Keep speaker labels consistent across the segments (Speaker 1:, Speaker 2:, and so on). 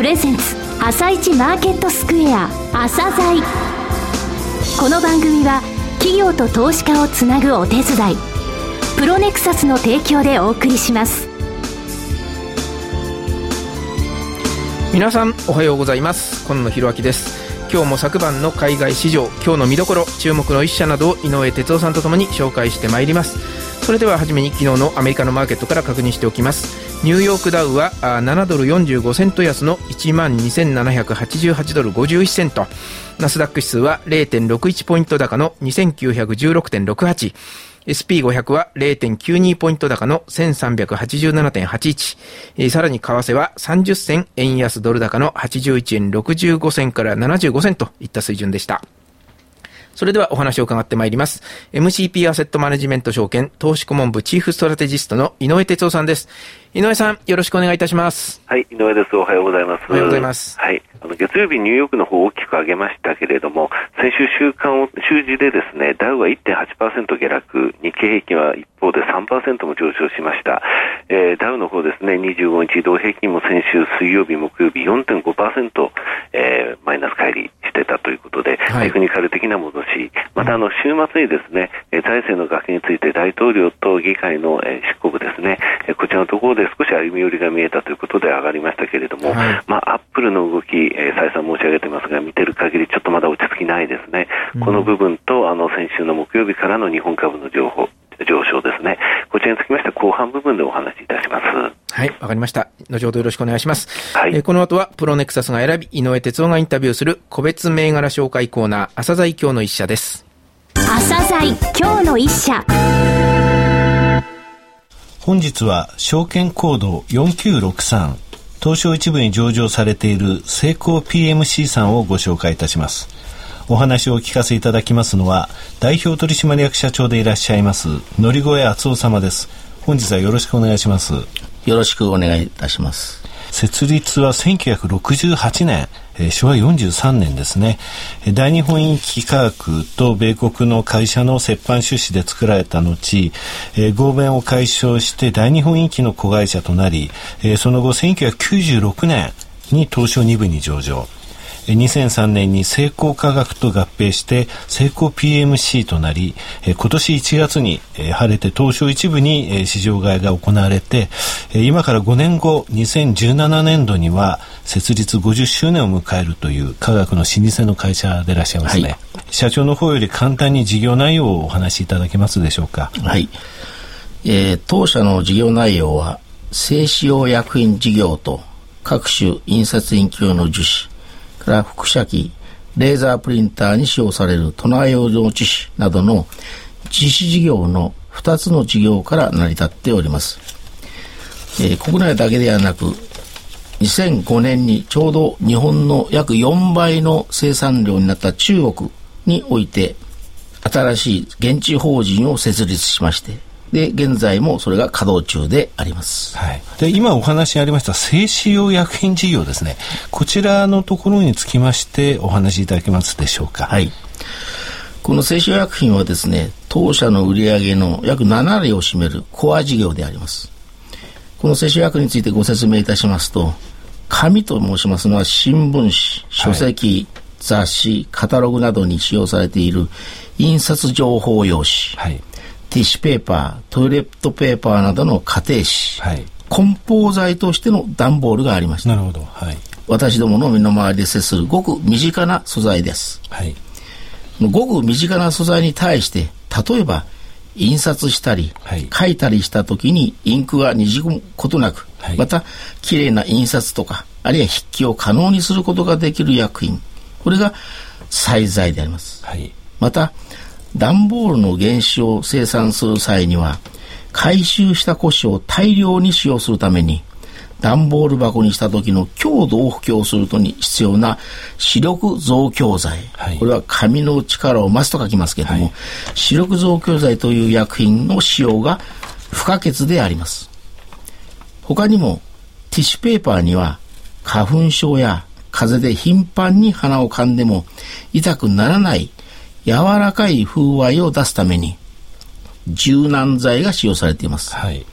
Speaker 1: プレゼンツ朝一マーケットスクエア朝鮮。この番組は企業と投資家をつなぐお手伝いプロネクサスの提供でお送りします。
Speaker 2: 皆さんおはようございます。今野博明です。今日も昨晩の海外市場今日の見どころ注目の一社などを井上哲夫さんとともに紹介してまいります。それでは初めに昨日のアメリカのマーケットから確認しておきます。ニューヨークダウは7ドル45セント安の1万2788ドル51セント。ナスダック指数は0.61ポイント高の2916.68 SP500 は0.92ポイント高の1387.81、え、さらに為替は30銭円安ドル高の81円65銭から75銭といった水準でした。それではお話を伺ってまいります。MCP アセットマネジメント証券投資顧問部チーフストラテジストの井上哲夫さんです。井上さん、よろしくお願いいたします。
Speaker 3: はい、井上です。おはようございます。
Speaker 2: おはようございます。
Speaker 3: はい。あの月曜日、ニューヨークの方大きく上げましたけれども、先週週間を、週次でですね、ダウは1.8%下落、日経平均は一方で3%も上昇しました。えー、ダウの方ですね、25日移動平均も先週水曜日、木曜日4.5%、の週末にですね、財政の崖について大統領と議会の、えー、執行部ですね、こちらのところで少し歩み寄りが見えたということで上がりましたけれども、はい、まあ、アップルの動き、えー、再三申し上げてますが、見てる限りちょっとまだ落ち着きないですね。うん、この部分と、あの、先週の木曜日からの日本株の情報、上昇ですね。こちらにつきましては後半部分でお話しいたします。
Speaker 2: はい、わかりました。後ほどよろしくお願いします。はい、えー、この後はプロネクサスが選び、井上哲夫がインタビューする個別銘柄紹介コーナー、朝鮮今日の一社です。
Speaker 1: 朝鮮今日の一社。
Speaker 4: 本日は証券コード4963東証一部に上場されているセイコー PMC さんをご紹介いたします。お話をお聞かせいただきますのは代表取締役社長でいらっしゃいます乗越敦夫様です。本日はよろしくお願いします。
Speaker 5: よろしくお願いいたします。
Speaker 4: 設立は1968年、え、昭和43年ですね。大日本機科学と米国の会社の折半出資で作られた後、え、合弁を解消して大日本機の子会社となり、え、その後1996年に東証2部に上場。2003年に成功科学と合併して成功 PMC となり、今年1月に晴れて東証一部に市場買いが行われて、今から5年後、2017年度には設立50周年を迎えるという科学の老舗の会社でいらっしゃいますね、はい、社長の方より簡単に事業内容をお話しいただけますでしょうか？
Speaker 5: はい。えー、当社の事業内容は、製紙用薬品事業と各種印刷印用の樹脂、から輻射機、レーザープリンターに使用される都内用の樹脂などの実施事業の2つの事業から成り立っております。えー、国内だけではなく、2005年にちょうど日本の約4倍の生産量になった中国において、新しい現地法人を設立しまして、で、現在もそれが稼働中であります。
Speaker 4: はい。で、今お話にありました製紙用薬品事業ですね。こちらのところにつきましてお話しいただけますでしょうか。
Speaker 5: はい。この製紙用薬品はですね、当社の売上の約7割を占めるコア事業であります。この製紙薬についてご説明いたしますと、紙と申しますのは新聞紙、書籍、はい、雑誌、カタログなどに使用されている印刷情報用紙。はいティッシュペーパー、トイレットペーパーなどの家庭紙、はい、梱包材としての段ボールがありました。
Speaker 4: なるほど。はい。
Speaker 5: 私どもの身の回りで接するごく身近な素材です。はい。ごく身近な素材に対して、例えば、印刷したり、はい、書いたりした時にインクがにじむことなく、はい、また、綺麗な印刷とか、あるいは筆記を可能にすることができる薬品。これが栽材であります。はい、また、段ボールの原子を生産する際には、回収した古紙を大量に使用するために、段ボール箱にした時の強度を補強するとに必要な視力増強剤、はい、これは紙の力を増すと書きますけれども、はい、視力増強剤という薬品の使用が不可欠であります。他にもティッシュペーパーには花粉症や風邪で頻繁に鼻を噛んでも痛くならない柔らかい風合いを出すために柔軟剤が使用されています、はい、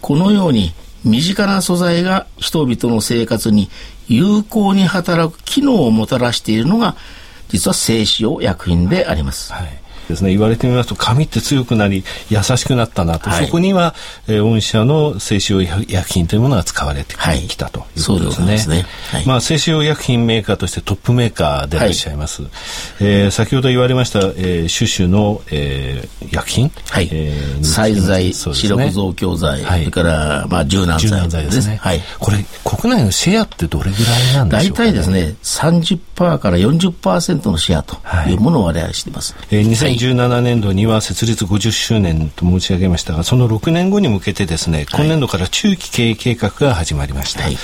Speaker 5: このように身近な素材が人々の生活に有効に働く機能をもたらしているのが実は製紙用薬品であります。はい
Speaker 4: ですね言われてみますと紙って強くなり優しくなったなと、はい、そこには、えー、御社の製紙用薬品というものが使われてきたということですね。はい、すね。はい、まあ製紙用薬品メーカーとしてトップメーカーでいらっしゃいます。はい、えー、先ほど言われました、えー、種々の、えー、薬品、
Speaker 5: はい。えー、栽剤、視力増強剤、はい、それからまあ柔軟剤、軟剤ですね。
Speaker 4: はい。これ国内のシェアってどれぐらいなんでしょうか、
Speaker 5: ね、大体ですね30%から40%のシェアというものを我々しています。
Speaker 4: えー、2017年度には設立50周年と申し上げましたが、その6年後に向けてですね、今年度から中期経営計画が始まりました。はい、え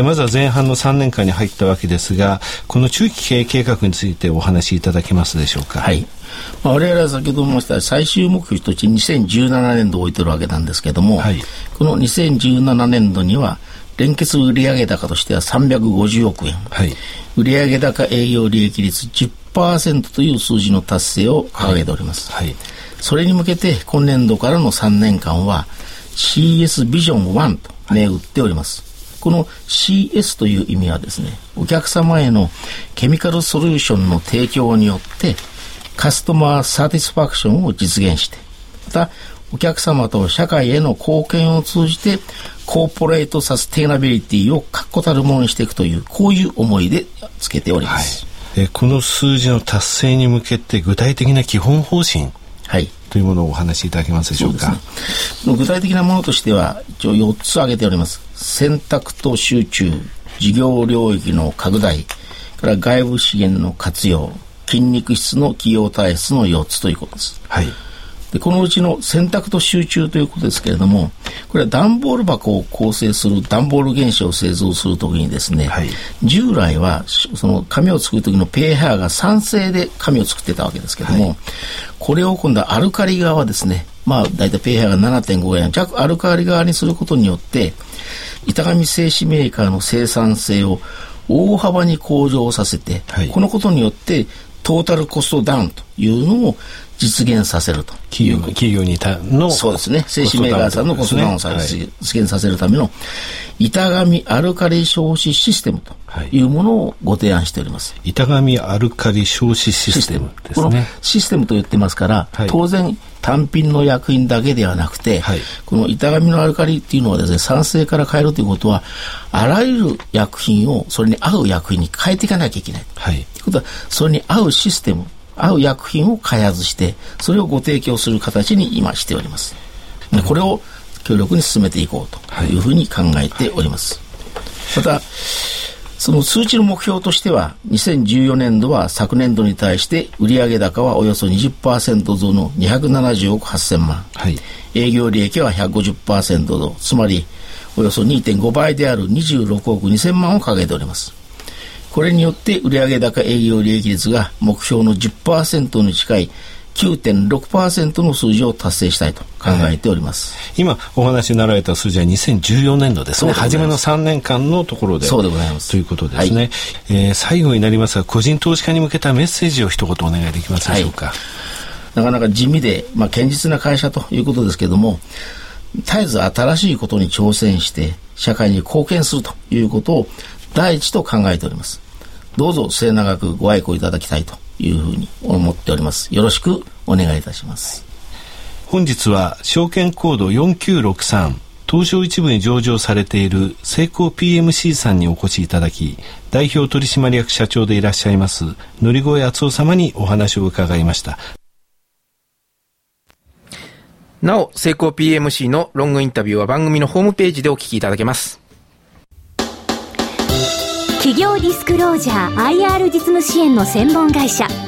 Speaker 4: ー、まずは前半の3年間に入ったわけですが、この中期経営計画についてお話しいただけますでしょうか？
Speaker 5: はい。まあ、我々は先ほど申した最終目標として2017年度を置いてるわけなんですけれども、はい、この2017年度には連結売上高としては350億円、はい、売上高営業利益率10%という数字の達成を掲げております。はい、はい、それに向けて今年度からの3年間は CS ビジョン1と銘打っております。この CS という意味はですね、お客様へのケミカルソリューションの提供によってカスタマーサティスファクションを実現して、またお客様と社会への貢献を通じてコーポレートサステイナビリティを確固たるものにしていくというこういう思いでつけております、
Speaker 4: はい、えこの数字の達成に向けて具体的な基本方針はいというものをお話しいただけますでしょうか？
Speaker 5: うね、具体的なものとしては、一応4つ挙げております。選択と集中、事業領域の拡大、から外部資源の活用、筋肉質の企業体質の4つということです。はい。でこのうちの選択と集中ということですけれども、これは段ボール箱を構成する段ボール原子を製造するときにですね、はい、従来はその紙を作るときのペーハーが酸性で紙を作ってたわけですけれども、はい、これを今度はアルカリ側ですね、まあ大体ペーハーが7.5ぐらいの弱アルカリ側にすることによって、板紙製紙メーカーの生産性を大幅に向上させて、はい、このことによってトータルコストダウンというのを実現させると。
Speaker 4: 企業企業にたの
Speaker 5: そうですね。製紙メーカーさんのコストダウンを実現させるための板紙アルカリ消費システムとい。うものをご提案しております、
Speaker 4: はい、板紙アルカリ消費システムですね。この
Speaker 5: システムと言ってますから、はい、当然単品の薬品だけではなくて、はい、この板紙のアルカリっていうのはですね酸性から変えるということはあらゆる薬品をそれに合う薬品に変えていかなきゃいけない、はい、ということはそれに合うシステム合う薬品を開発して、それをご提供する形に今しております。でこれを強力に進めていこうというふうに考えております。また、その数値の目標としては、2014年度は昨年度に対して売上高はおよそ20%増の270億8000万。はい、営業利益は150%増、つまりおよそ2.5倍である26億2000万を掲げております。これによって売上高営業利益率が目標の10%に近い9.6%の数字を達成したいと考えております、
Speaker 4: はい、今お話になられた数字は2014年度ですね。初めの3年間のところで。
Speaker 5: そうでございます。
Speaker 4: ということですね、はい、えー、最後になりますが個人投資家に向けたメッセージを一言お願いできますでしょうか、はい、
Speaker 5: なかなか地味で、まあ、堅実な会社ということですけれども絶えず新しいことに挑戦して社会に貢献するということを第一と考えております。どうぞ末永くご愛顧いただきたいというふうに思っております。よろしくお願いいたします。
Speaker 4: 本日は証券コード4963東証一部に上場されているセイコー PMC さんにお越しいただき代表取締役社長でいらっしゃいます乗越敦夫様にお話を伺いました
Speaker 2: なお、セイコー PMC のロングインタビューは番組のホームページでお聞きいただけます。
Speaker 1: 企業ディスクロージャー IR 実務支援の専門会社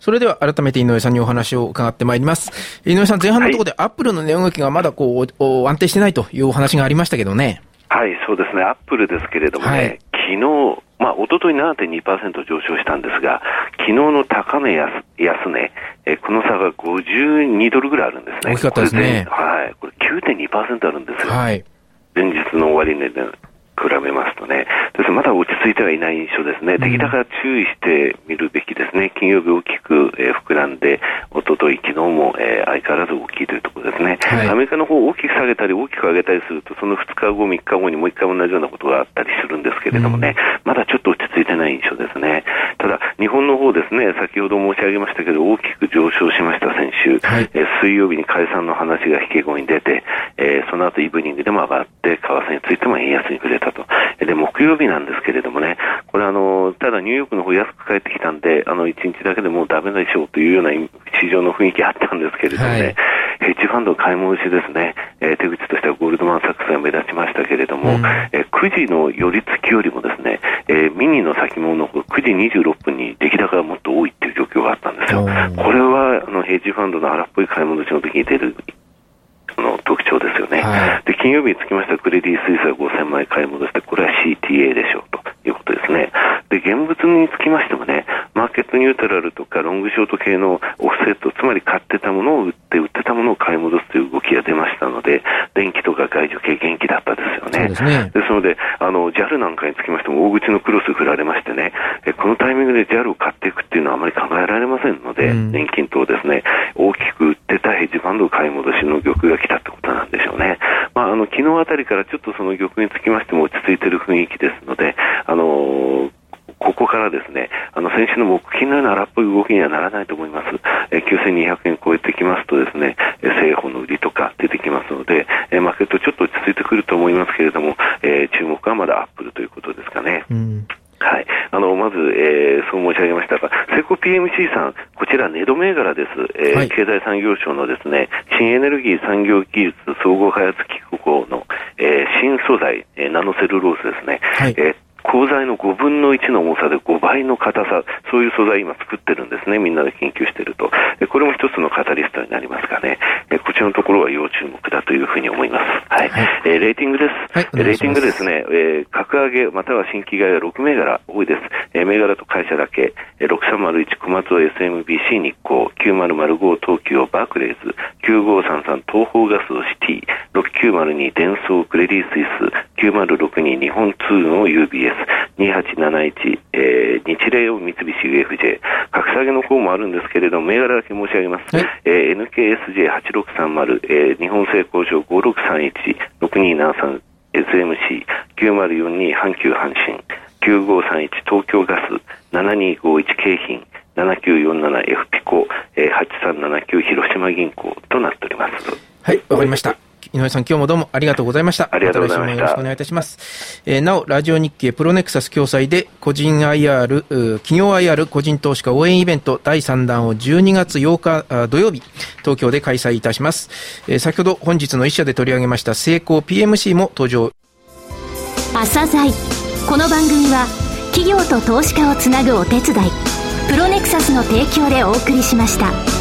Speaker 2: それでは改めて井上さんにお話を伺ってまいります。井上さん、前半のところでアップルの値動きがまだこう、安定してないというお話がありましたけどね。
Speaker 3: はい、そうですね。アップルですけれどもね、はい、昨日、まあ、一昨日7.2%上昇したんですが、昨日の高値安安値、えこの差が52ドルぐらいあるんですね。
Speaker 2: 大きかったですね。
Speaker 3: はい。これ9.2%あるんですよ。はい。前日の終値で比べますとね、ですまだ落ち着いてはいない印象ですね、出来高注意してみるべきですね、金曜日大きく、えー、膨らんで、おととい、昨日も、えー、相変わらず大きいというところですね、はい、アメリカの方大きく下げたり、大きく上げたりすると、その2日後、3日後にもう1回同じようなことがあったりするんですけれどもね、うん、まだちょっと落ち着いてない印象ですね。ただ、日本の方ですね、先ほど申し上げましたけど、大きく上昇しました、先週、はい、えー、水曜日に解散の話が引け後に出て、えー、その後イブニングでも上がって、為替についても円安に触れたと。で木曜日なんですけれどもね、これあの、ただニューヨークの方安く帰ってきたんで、あの、1日だけでもうダメでしょうというような市場の雰囲気あったんですけれどもね、はい、ヘッジファンド買い戻しですね、えー、手口としてはゴールドマンサックスが目立ちましたけれども、うん、えー、9時の寄り付きよりもですね、えー、ミニの先物の9時26分に出来高がもっと多いっていう状況があったんですよ。これはあのヘッジファンドの荒っぽい買い戻しの時に出るの特徴ですよね、はい、で金曜日につきましてはクレディ・スイスが5000枚買い戻して、これは CTA でしょうということですね。で、現物につきましてもね、マーケットニュートラルとかロングショート系のオフセット、つまり買ってたものを売って、売ってたものを買い戻すという動きが出ましたので、電気とか外需系元気だったですよね。ですねですので、あの、JAL なんかにつきましても大口のクロス振られましてね、えこのタイミングで JAL を買っていくっていうのはあまり考えられませんので、うん、年金等ですね、大きく売ってたヘッジファンド買い戻しの玉が来たってことなんでしょうね。まあ、あの、昨日あたりからちょっとその玉につきましても落ち着いている雰囲気ですので、あのーここからですね、あの先週の木金のような荒っぽい動きにはならないと思います。え9200円超えてきますとですね、政府の売りとか出てきますので、えマーケットちょっと落ち着いてくると思いますけれども、えー、注目はまだアップルということですかね。うんはい。あの、まず、えー、そう申し上げましたが、セコ PMC さん、こちら、ネド銘柄です。えー、はい、経済産業省のですね、新エネルギー産業技術総合開発機構の、えー、新素材、えー、ナノセルロースですね。はい、えー鋼材の5分の1の重さで5倍の硬さ、そういう素材今作ってるんですね、みんなで研究してると。これも一つのカタリストになりますがね、こちらのところは要注目だというふうに思います。はい。はい、えー、レーティングです。はい、レーティングですね、えー、格上げまたは新規買いは6銘柄多いです。えー、銘柄と会社だけ、えー、6301小松 SMBC 日光、9005東京バークレーズ、9533東方ガスシティ、6902デンソークレディスイス、9062日本通の UBS、2871、えー、日霊三菱 UFJ、格下げの方もあるんですけれども、銘柄だけ申し上げます。はい、えー、330、えー、日本製工場5631、6273、SMC、9042阪急阪神、9531東京ガス、7251京浜、7947F ピコ、えー、8379広島銀行となっております。
Speaker 2: はい、わかりました。井上さん、今日もどうもありがとうございました。
Speaker 3: ありがとうございました。よ
Speaker 2: ろしくお願いいたします。えー、なお、ラジオ日経プロネクサス共催で、個人 IR、企業 IR 個人投資家応援イベント第3弾を12月8日土曜日、東京で開催いたします。えー、先ほど本日の一社で取り上げました成功 PMC も登場。
Speaker 1: 朝鮮この番組は、企業と投資家をつなぐお手伝い、プロネクサスの提供でお送りしました。